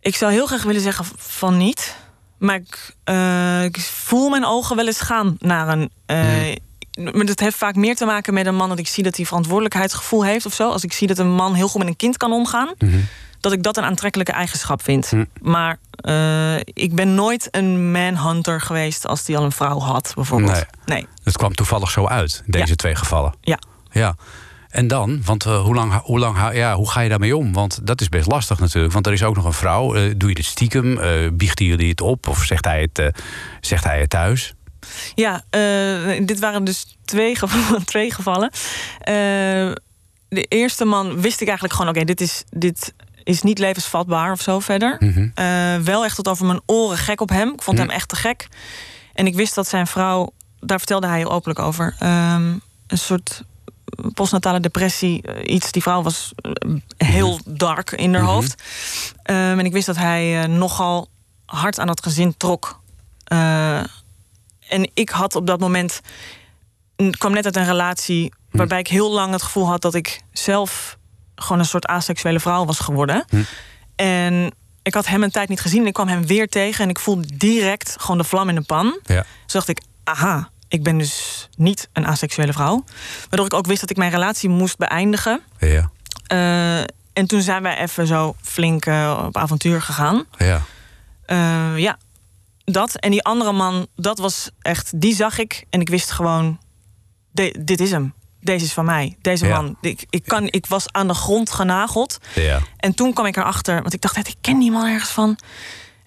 Ik zou heel graag willen zeggen van niet. Maar ik, eh, ik voel mijn ogen wel eens gaan naar een... eh, Maar dat heeft vaak meer te maken met een man dat ik zie dat hij verantwoordelijkheidsgevoel heeft of zo. Als ik zie dat een man heel goed met een kind kan omgaan, Mhm. dat ik dat een aantrekkelijke eigenschap vind. Hm. Maar eh, ik ben nooit een manhunter geweest als die al een vrouw had, bijvoorbeeld. Nee. nee. Het kwam toevallig zo uit, deze Ja. twee gevallen. Ja. Ja. En dan, want eh, hoe, lang, hoe, lang, ja, hoe ga je daarmee om? Want dat is best lastig natuurlijk. Want er is ook nog een vrouw. Eh, doe je dit stiekem? Biechten jullie het op? Of zegt hij het, zegt hij het thuis? Ja, eh, dit waren dus twee gevallen. twee gevallen. Eh, de eerste man wist ik eigenlijk gewoon... oké, dit, is, dit is niet levensvatbaar of zo verder. Mhm. Eh, wel echt tot over mijn oren gek op hem. Ik vond hem echt te gek. En ik wist dat zijn vrouw... daar vertelde hij heel openlijk over... ehm, een soort postnatale depressie, iets. Die vrouw was heel dark in haar Mhm. hoofd. Ehm, en ik wist dat hij nogal hard aan dat gezin trok. En ik had op dat moment. ik kwam net uit een relatie. waarbij ik heel lang het gevoel had dat ik zelf. gewoon een soort asexuele vrouw was geworden. Hm. En ik had hem een tijd niet gezien. En ik kwam hem weer tegen. En ik voelde direct gewoon de vlam in de pan. Ja. Dus dacht ik, aha, ik ben dus niet een asexuele vrouw. Waardoor ik ook wist dat ik mijn relatie moest beëindigen. Ja. Eh, en toen zijn wij even zo flink eh, op avontuur gegaan. Ja. Eh, ja, dat. En die andere man, dat was echt, die zag ik. En ik wist gewoon, de- dit is hem. Deze is van mij. Deze Ja. man. Ik, ik, kan, ik was aan de grond genageld. Ja. En toen kwam ik erachter, want ik dacht, ik ken die man ergens van.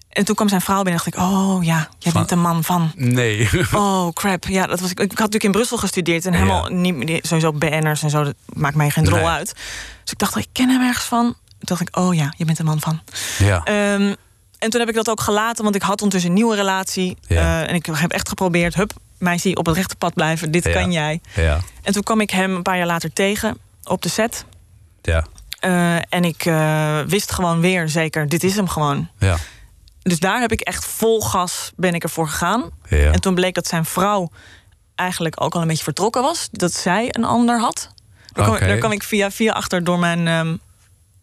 En toen kwam zijn vrouw binnen en dacht ik, oh ja, jij bent de man van. Nee. Oh crap, ja, dat was ik. Ik had natuurlijk in Brussel gestudeerd en helemaal niet meer- sowieso BN'ers en zo, dat maakt mij geen drol Nee. uit. Dus ik dacht, ik ken hem ergens van. Toen dacht ik, oh ja, je bent de man van. Ja. Ehm, en toen heb ik dat ook gelaten, want ik had ondertussen een nieuwe relatie. Ja. Eh, en ik heb echt geprobeerd, hup, meisje, op het rechte pad blijven. Dit Ja. kan jij. Ja. En toen kwam ik hem een paar jaar later tegen op de set. Ja. Eh, en ik eh, wist gewoon weer zeker, dit is hem gewoon. Ja. Dus daar heb ik echt vol gas ben ik ervoor gegaan. Ja. En toen bleek dat zijn vrouw eigenlijk ook al een beetje vertrokken was. Dat zij een ander had. Daar kwam, daar kwam ik via via achter door mijn, ehm,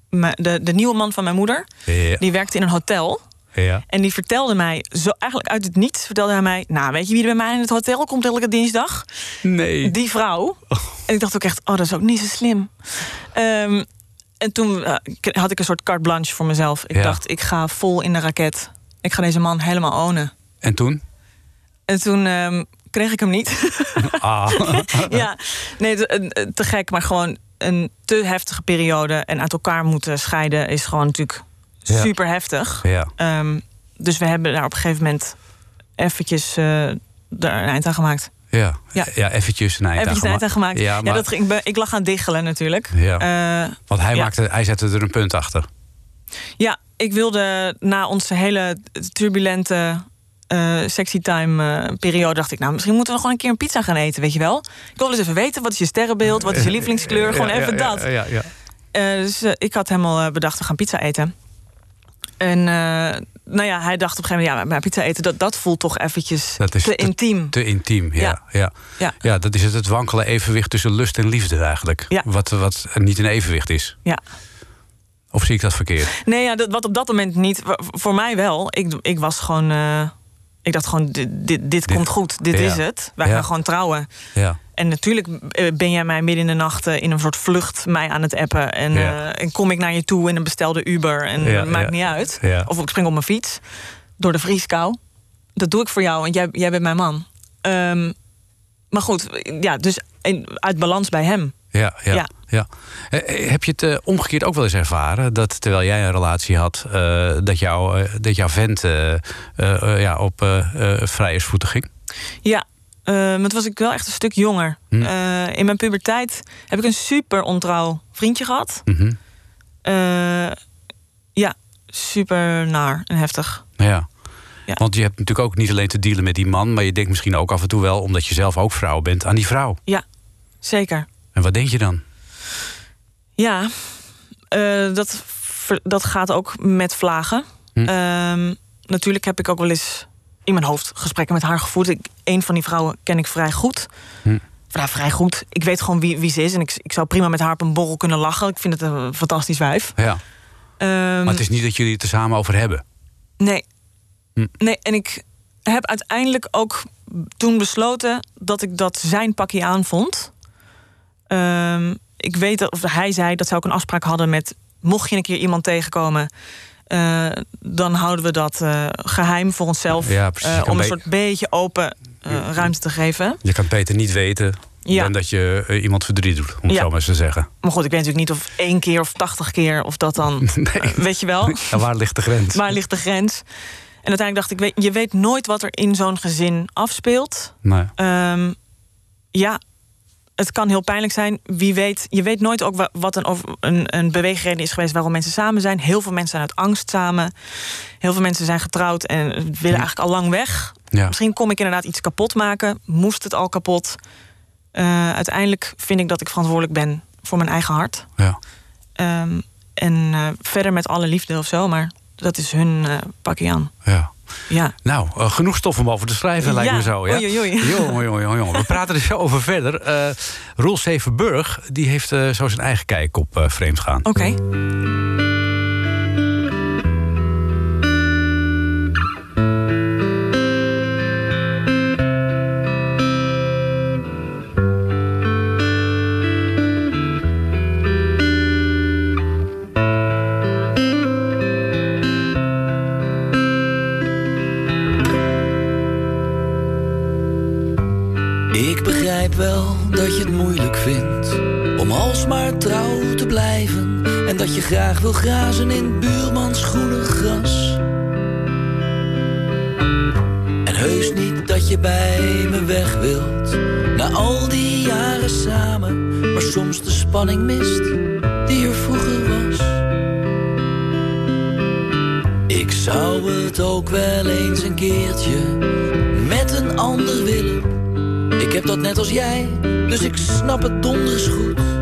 mijn- de, de nieuwe man van mijn moeder. Ja. Die werkte in een hotel. Ja. En die vertelde mij, zo eigenlijk uit het niets, vertelde hij mij... nou, weet je wie er bij mij in het hotel komt elke dinsdag? Nee. Die vrouw. En ik dacht ook echt, oh, dat is ook niet zo slim. Ehm, en toen eh, had ik een soort carte blanche voor mezelf. Ik Ja. dacht, ik ga vol in de raket. Ik ga deze man helemaal ownen. En toen? En toen ehm, kreeg ik hem niet. Ah. ja, nee, te, te gek, maar gewoon een te heftige periode. En uit elkaar moeten scheiden is gewoon natuurlijk Ja. super heftig. Ja. Ehm, dus we hebben daar op een gegeven moment eventjes er een eind aan gemaakt. Ja. Ja. ja, eventjes een eind Eventjes een eind aan gemaakt. Ja, Ja, maar, dat ging, ik, lag aan diggelen natuurlijk. Ja. Eh, want hij, maakte, hij zette er een punt achter. Ja, ik wilde na onze hele turbulente eh, sexy time periode dacht ik... nou, misschien moeten we gewoon een keer een pizza gaan eten, weet je wel. Ik wil eens even weten, wat is je sterrenbeeld? Wat is je lievelingskleur? Gewoon even dat. Ja, ja. Dus ik had helemaal bedacht, we gaan pizza eten. En eh, nou ja, hij dacht op een gegeven moment... ja, maar pizza eten, dat, dat voelt toch eventjes Dat is te te- intiem. Te intiem, ja. Ja. Ja. Ja. Ja. dat is het, het wankele evenwicht tussen lust en liefde eigenlijk. Ja. Wat, wat niet in evenwicht is. Ja. Of zie ik dat verkeerd? Nee, ja, dat, wat op dat moment niet. Voor mij wel. Ik, ik was gewoon... eh, ik dacht gewoon, dit, dit, dit komt goed. Dit Ja. is het. Wij Ja. gaan gewoon trouwen. Ja. En natuurlijk eh, ben jij mij midden in de nacht eh, in een soort vlucht mij aan het appen. En, eh, en kom ik naar je toe in een bestelde Uber. En Ja, maakt niet uit. Of ik spring op mijn fiets door de vrieskou. Dat doe ik voor jou, want jij, jij bent mijn man. Ehm, maar goed, ja, dus uit balans bij hem. Ja, ja, ja. Ja. Eh, Heb je het eh, omgekeerd ook wel eens ervaren? Dat terwijl jij een relatie had, eh, dat, jou, eh, dat jouw vent eh, eh, eh, ja, op eh eh, vrijersvoeten ging? Ja, eh, maar toen was ik wel echt een stuk jonger. Hm. Eh, in mijn puberteit heb ik een super ontrouw vriendje gehad. Mhm. Eh, ja, super naar en heftig. Ja. Ja. Want je hebt natuurlijk ook niet alleen te dealen met die man, maar je denkt misschien ook af en toe wel, omdat je zelf ook vrouw bent, aan die vrouw. Ja, zeker. En wat denk je dan? Ja, eh, dat, dat gaat ook met vlagen. Hm. Ehm, natuurlijk heb ik ook wel eens in mijn hoofd gesprekken met haar gevoerd. Ik, een van die vrouwen ken ik vrij goed. Hm. Nou, vrij goed. Ik weet gewoon wie, wie ze is. En ik, ik zou prima met haar op een borrel kunnen lachen. Ik vind het een fantastisch wijf. Ja. Ehm, Maar het is niet dat jullie het er samen over hebben. Nee. Hm. Nee, en ik heb uiteindelijk ook toen besloten dat ik dat zijn pakje aan Ehm, ik weet dat, of hij zei dat ze ook een afspraak hadden met... mocht je een keer iemand tegenkomen... eh, dan houden we dat eh, geheim voor onszelf. Ja, precies. Eh, om een soort beetje open ruimte te geven. Je kan het beter niet weten Ja. dan dat je iemand verdriet doet, om het Ja. zo maar eens te zeggen. Maar goed, ik weet natuurlijk niet of één keer of tachtig keer... of dat dan, Nee. weet je wel... En waar ligt de grens? waar ligt de grens? En uiteindelijk dacht ik, je weet nooit wat er in zo'n gezin afspeelt. Nee. Ehm, ja, het kan heel pijnlijk zijn. Wie weet, je weet nooit ook wa- wat een, een, een beweegreden is geweest waarom mensen samen zijn. Heel veel mensen zijn uit angst samen. Heel veel mensen zijn getrouwd en willen eigenlijk al lang weg. Ja. Misschien kom ik inderdaad iets kapot maken. Moest het al kapot? Eh, uiteindelijk vind ik dat ik verantwoordelijk ben voor mijn eigen hart. Ja. Ehm, en eh, verder met alle liefde of zo, maar dat is hun eh pakje aan. ja. Ja. Nou, eh, genoeg stof om over te schrijven, lijkt Ja, me zo. Ja? oei, oei, oei. Jongen, jongen, jongen, jongen. We praten er zo over verder. Eh Roel Severburg die heeft eh, zo zijn eigen kijk op eh vreemd gaan. Oké. Graag wil grazen in buurmans groene gras. En heus niet dat je bij me weg wilt, na al die jaren samen. Maar soms de spanning mist die er vroeger was. Ik zou het ook wel eens een keertje met een ander willen. Ik heb dat net als jij, dus ik snap het donders goed.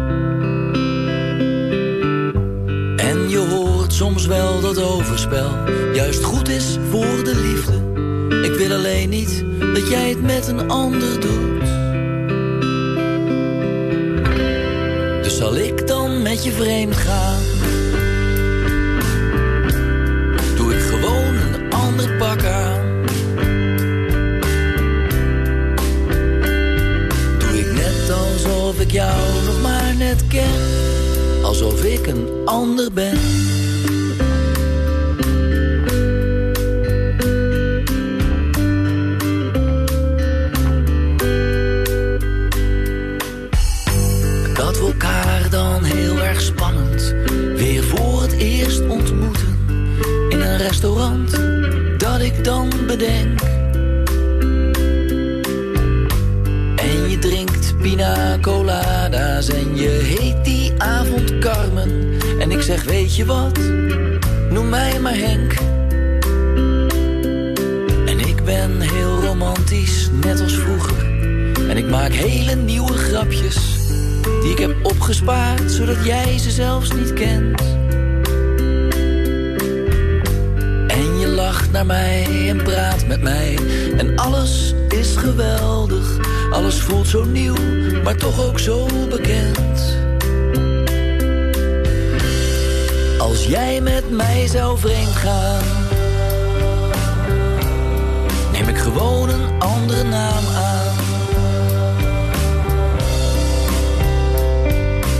Soms wel dat overspel juist goed is voor de liefde. Ik wil alleen niet dat jij het met een ander doet. Dus zal ik dan met je vreemd gaan? Doe ik gewoon een ander pak aan? Doe ik net alsof ik jou nog maar net ken, alsof ik een ander ben. En je drinkt pina coladas en je heet die avond Carmen. En ik zeg, weet je wat, noem mij maar Henk. En ik ben romantisch, net als vroeger. En ik maak hele nieuwe grapjes, die ik heb opgespaard, zodat jij ze zelfs niet kent. Mij en praat met mij, en alles is geweldig. Alles voelt zo nieuw, maar toch ook zo bekend. Als jij met mij zou vreemd gaan, neem ik gewoon een andere naam aan.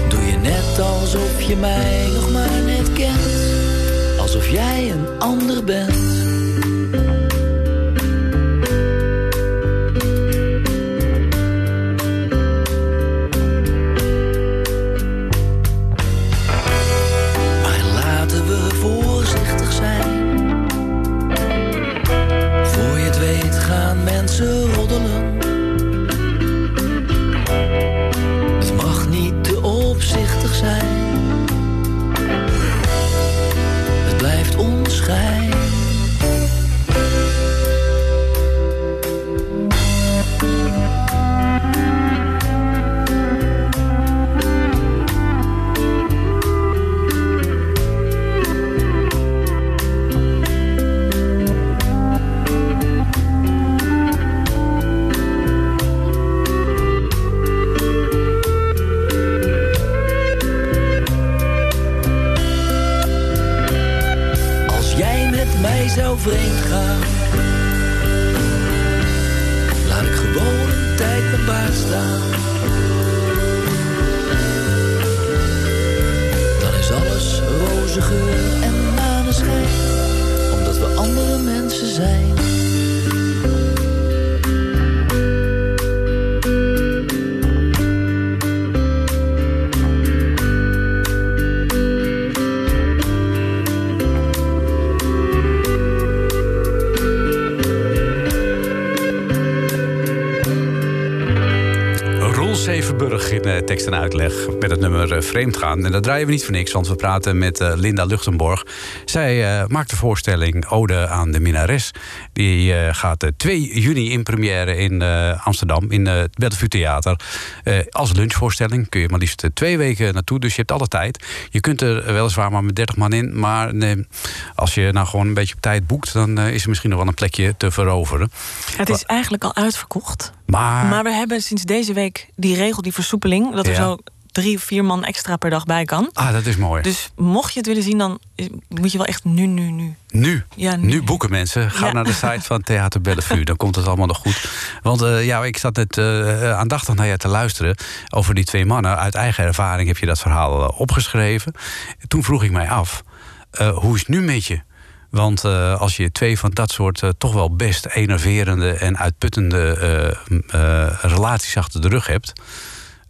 Doe je net alsof je mij nog maar net kent, alsof jij een ander bent. In eh, tekst en uitleg met het nummer eh, Vreemdgaan. En dat draaien we niet voor niks, want we praten met eh, Linda Luchtenborg. Zij maakt de voorstelling Ode aan de Minares. Die eh, gaat eh, 2 juni in première in eh, Amsterdam, in eh, het Bellevue Theater. Eh, als lunchvoorstelling kun je maar liefst eh, twee weken naartoe, dus je hebt alle tijd. Je kunt er weliswaar maar met 30 man in, maar nee, als je nou gewoon een beetje op tijd boekt... dan eh, is er misschien nog wel een plekje te veroveren. Het is eigenlijk al uitverkocht. Maar, Maar we hebben sinds deze week die regel, die versoepeling... dat er Ja. zo drie, vier man extra per dag bij kan. ah, dat is mooi. Dus mocht je het willen zien, dan moet je wel echt nu, nu, nu. Nu, Ja, nu. nu. boeken mensen. Ga Ja. naar de site van Theater Bellevue. Dan komt het allemaal nog goed. Want eh, ja, ik zat net eh, aandachtig naar je te luisteren over die twee mannen. Uit eigen ervaring heb je dat verhaal eh, opgeschreven. Toen vroeg ik mij af, hoe is het nu met je? Want als je twee van dat soort toch wel best enerverende en uitputtende relaties achter de rug hebt...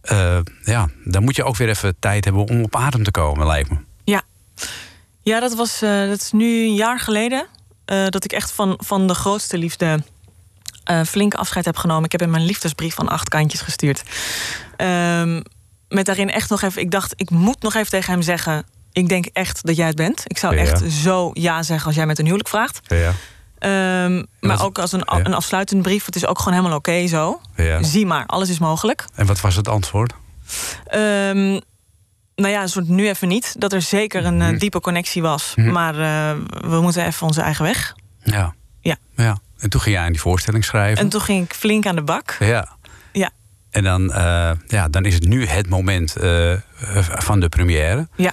eh, ja, dan moet je ook weer even tijd hebben om op adem te komen, lijkt me. Ja, ja dat, was, eh, dat is nu een jaar geleden... eh, dat ik echt van, van de grootste liefde flink afscheid heb genomen. Ik heb hem een liefdesbrief van acht kantjes gestuurd. Ehm, met daarin echt nog even... Ik dacht, ik moet nog even tegen hem zeggen... ik denk echt dat jij het bent. Ik zou Ja. echt zo ja zeggen als jij met een huwelijk vraagt. Ja, Ehm, maar ook als een, ja. een afsluitende brief. Het is ook gewoon helemaal oké zo. ja. Zie maar, alles is mogelijk. En wat was het antwoord? Ehm, nou ja, een soort nu even niet. Dat er zeker een eh, Mhm. diepe connectie was. Mhm. Maar eh, we moeten even onze eigen weg. Ja. Ja. ja. En toen ging jij aan die voorstelling schrijven. En toen ging ik flink aan de bak. Ja. Ja. En dan, eh, ja, dan is het nu het moment van de première. Ja.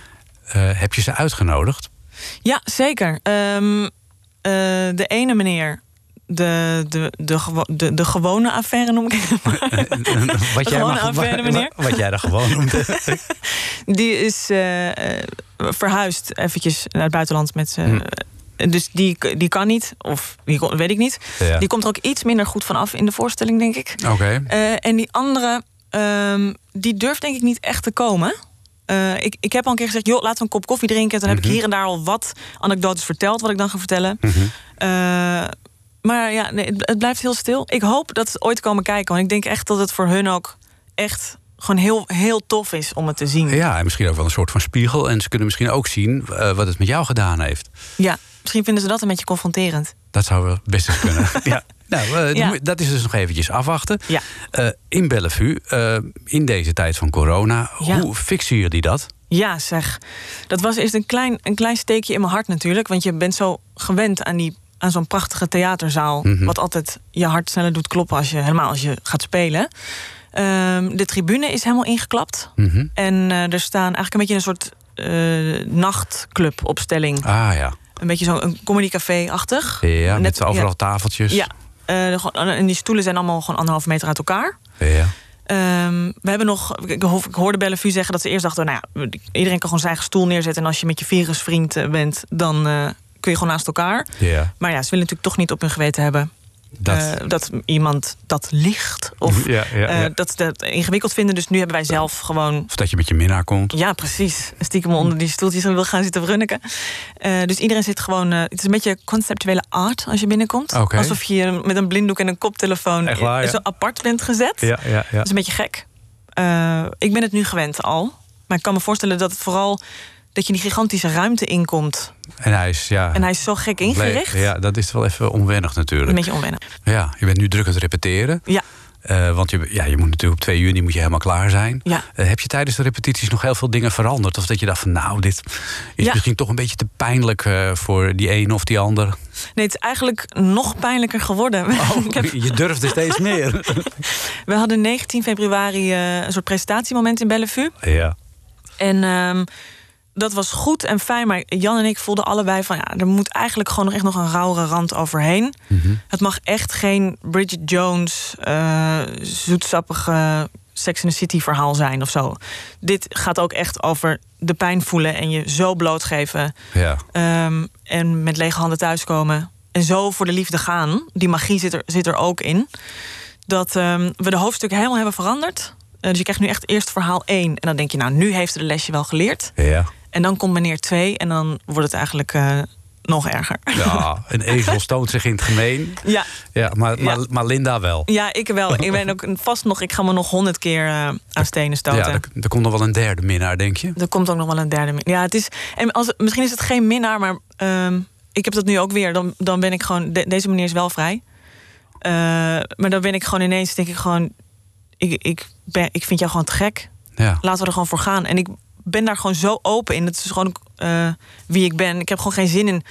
Heb je ze uitgenodigd? Ja, zeker. Ehm, eh, de ene meneer, de, de, de, de, de gewone affaire noem ik het maar. wat, jij mag- affaire, wat, wat jij dan gewoon noemde. Die is eh, eh, verhuisd eventjes naar het buitenland met Hm. Dus die, die kan niet, of die kon- weet ik niet. Ja. Die komt er ook iets minder goed van af in de voorstelling, denk ik. Oké. Eh, en die andere, ehm, die durft denk ik niet echt te komen. Eh, ik, ik heb al een keer gezegd, joh, laten we een kop koffie drinken. Toen heb Mhm. ik hier en daar al wat anekdotes verteld... wat ik dan ga vertellen. Mhm. Eh, maar ja, nee, het, het blijft heel stil. Ik hoop dat ze ooit komen kijken. Want ik denk echt dat het voor hun ook echt gewoon heel, heel tof is om het te zien. Ja, en misschien ook wel een soort van spiegel. En ze kunnen misschien ook zien eh, wat het met jou gedaan heeft. Ja, Misschien vinden ze dat een beetje confronterend. Dat zou wel best eens kunnen. ja. Nou, eh, Ja. dat is dus nog eventjes afwachten. Ja. Eh, in Bellevue, eh, in deze tijd van corona, Ja. hoe fixen jullie dat? Ja, zeg. Dat was eerst een klein, een klein steekje in mijn hart natuurlijk. Want je bent zo gewend aan, die, aan zo'n prachtige theaterzaal. Mhm. Wat altijd je hart sneller doet kloppen als je, helemaal als je gaat spelen. Ehm, de tribune is helemaal ingeklapt. Mhm. En er staan eigenlijk een beetje een soort nachtclubopstelling. Ah ja. Een beetje zo'n comedycafé-achtig. Ja, met overal ja. tafeltjes. Ja, en die stoelen zijn allemaal gewoon anderhalve meter uit elkaar. Ja. Ehm, we hebben nog, ik, ho- ik hoorde Bellevue zeggen dat ze eerst dachten... nou ja, iedereen kan gewoon zijn eigen stoel neerzetten... en als je met je virusvriend eh, bent, dan eh, kun je gewoon naast elkaar. Ja. Maar ja, ze willen natuurlijk toch niet op hun geweten hebben... Dat- eh, dat iemand dat ligt of Ja, ja, eh, dat ze dat ingewikkeld vinden. Dus nu hebben wij zelf gewoon... Of dat je met je minnaar komt. Ja, precies. Stiekem onder die stoeltjes wil gaan zitten vrunniken. Eh, dus iedereen zit gewoon... het is een beetje conceptuele art als je binnenkomt. Alsof je met een blinddoek en een koptelefoon... Waar, zo apart bent gezet. Ja, ja, ja. Dat is een beetje gek. Ik ben het nu gewend al. Maar ik kan me voorstellen dat het vooral... dat je die gigantische ruimte inkomt. En hij is, ja... En hij is zo gek ingericht. Ja, dat is wel even onwennig natuurlijk. Een beetje onwennen. Ja, je bent nu druk aan het repeteren. Ja. Eh, want je, ja, je moet natuurlijk op 2 juni moet je helemaal klaar zijn. Ja. Eh, heb je tijdens de repetities nog heel veel dingen veranderd? Of dat je dacht van nou, dit is Ja. misschien toch een beetje te pijnlijk eh, voor die een of die ander. Nee, het is eigenlijk nog pijnlijker geworden. Ik heb- Je durfde steeds meer. we hadden 19 februari een soort presentatiemoment in Bellevue. ja. En ehm, dat was goed en fijn. Maar Jan en ik voelden allebei van... ja, er moet eigenlijk gewoon nog echt nog een rauwere rand overheen. Het mag echt geen Bridget Jones... eh, zoetsappige Sex in the City verhaal zijn of zo. Dit gaat ook echt over de pijn voelen... en je zo blootgeven... Ja. Ehm, en met lege handen thuiskomen. En zo voor de liefde gaan. Die magie zit er, zit er ook in. Dat ehm, we de hoofdstukken helemaal hebben veranderd. Eh, dus je krijgt nu echt eerst verhaal 1. En dan denk je, nou, nu heeft ze de lesje wel geleerd. Ja. En dan komt meneer 2 en dan wordt het eigenlijk eh, nog erger. ja, een ezel stoot zich in het gemeen. Ja, Ja, maar, maar, Ja. maar Linda wel. ja, ik wel. Ik ben ook vast nog, ik ga me nog honderd keer eh, aan stenen stoten. Ja, er, er komt nog wel een derde minnaar, denk je? Er komt ook nog wel een derde min- Ja, het is. En als, misschien is het geen minnaar, maar ehm, ik heb dat nu ook weer. Dan, dan ben ik gewoon. de- deze meneer is wel vrij. Eh, maar dan ben ik gewoon ineens, denk ik gewoon. Ik, ik, ben, ik vind jou gewoon te gek. Ja. Laten we er gewoon voor gaan. En ik ben daar gewoon zo open in. Het is gewoon eh, wie ik ben. Ik heb gewoon geen zin in.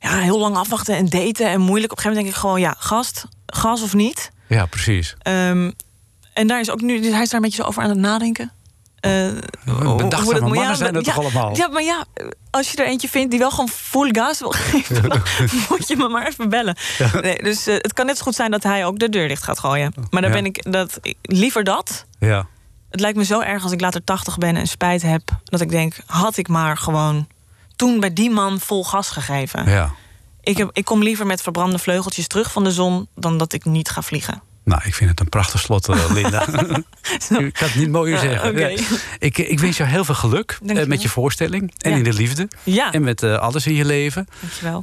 Ja, heel lang afwachten en daten en moeilijk. Op een gegeven moment denk ik gewoon, ja, gast, gas of niet. ja, precies. Ehm, en daar is ook nu, hij is daar een beetje zo over aan het nadenken. Eh, hoe- bedachtzame dat mannen zijn het ja, toch allemaal? Ja, maar ja, als je er eentje vindt die wel gewoon full gas wil geven, dan moet je me maar even bellen. Nee, dus eh, het kan net zo goed zijn dat hij ook de deur dicht gaat gooien. Maar dan ben ik dat liever dat. Ja. Het lijkt me zo erg als ik later 80 ben en spijt heb, dat ik denk, had ik maar gewoon toen bij die man vol gas gegeven. ja. Ik, heb, ik kom liever met verbrande vleugeltjes terug van de zon dan dat ik niet ga vliegen. Nou, ik vind het een prachtig slot, eh, Linda. ik kan het niet mooier zeggen. Ja. Ik, ik wens jou heel veel geluk eh, met je voorstelling. En Ja. in de liefde. Ja. En met eh, alles in je leven. Dankjewel.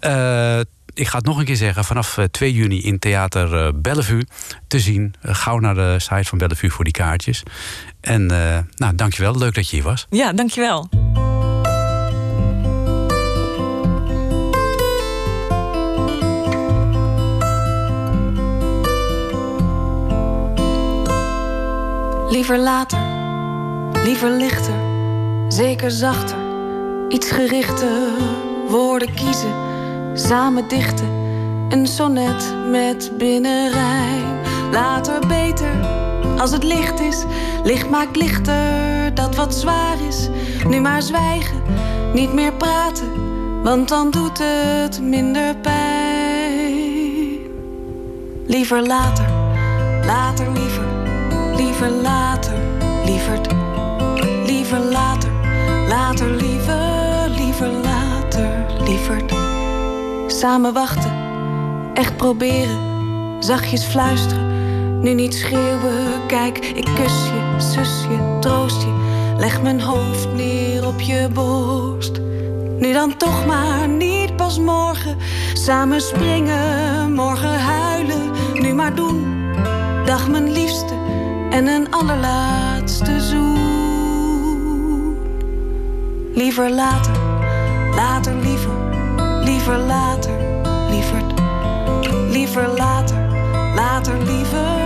Ik ga het nog een keer zeggen. Vanaf eh, 2 juni in Theater Bellevue te zien. Gauw naar de site van Bellevue voor die kaartjes. En eh nou, dankjewel. Leuk dat je hier was. Ja, dankjewel. Liever later, liever lichter, zeker zachter, iets gerichter, woorden kiezen, samen dichten, een sonnet met binnenrijm. Later beter, als het licht is, licht maakt lichter, dat wat zwaar is, nu maar zwijgen, niet meer praten, want dan doet het minder pijn. Liever later, later liever, liever later, lieverd. Liever later, later liever, liever later, lieverd. Samen wachten, echt proberen, zachtjes fluisteren. Nu niet schreeuwen, kijk, ik kus je, zus je, troost je. Leg mijn hoofd neer op je borst. Nu dan toch maar, niet pas morgen. Samen springen, morgen huilen. Nu maar doen. Dag mijn liefste en een allerlaatste zoen. Liever later, later liever, liever later, lieverd. Liever later, later, liever, liever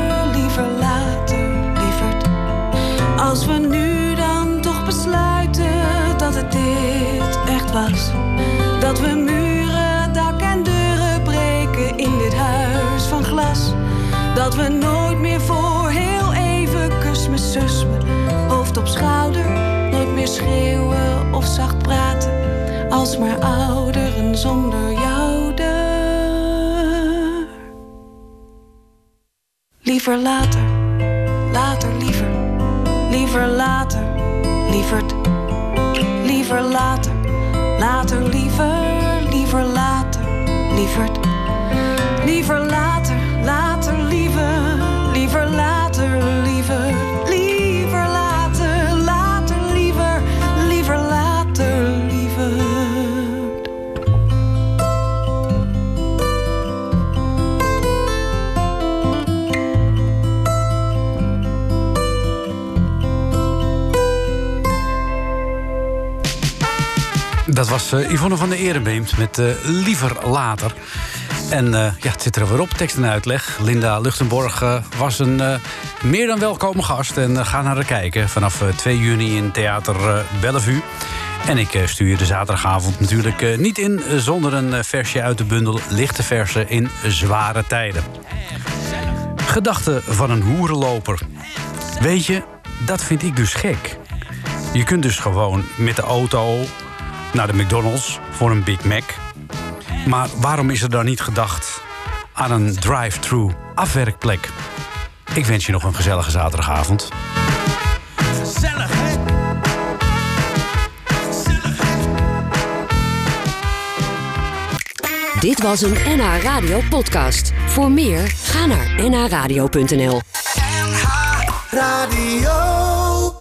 Als we nu dan toch besluiten dat het dit echt was. Dat we muren, dak en deuren breken in dit huis van glas. Dat we nooit meer voor heel even kus me, zus me, hoofd op schouder. Nooit meer schreeuwen of zacht praten, als maar ouderen zonder jou Liever later, liever later, lieverd. Liever later, later liever, liever later, lieverd. Liever later, later liever, Dat was eh, Yvonne van der Erenbeemt met eh, Liever Later. En eh, ja, het zit er weer op, tekst en uitleg. Linda Luchtenborg was een meer dan welkome gast. En ga naar haar kijken vanaf eh, 2 juni in Theater Bellevue. En ik stuur je de zaterdagavond natuurlijk niet in... zonder een versje uit de bundel Lichte Versen in Zware Tijden. Gedachten van een hoerenloper. Weet je, dat vind ik dus gek. Je kunt dus gewoon met de auto naar de McDonald's voor een Big Mac. Maar waarom is er dan niet gedacht aan een drive-thru afwerkplek? Ik wens je nog een gezellige zaterdagavond. Gezellig, hè? Dit was een NH Radio podcast. Voor meer, ga naar nhradio.nl. Radio.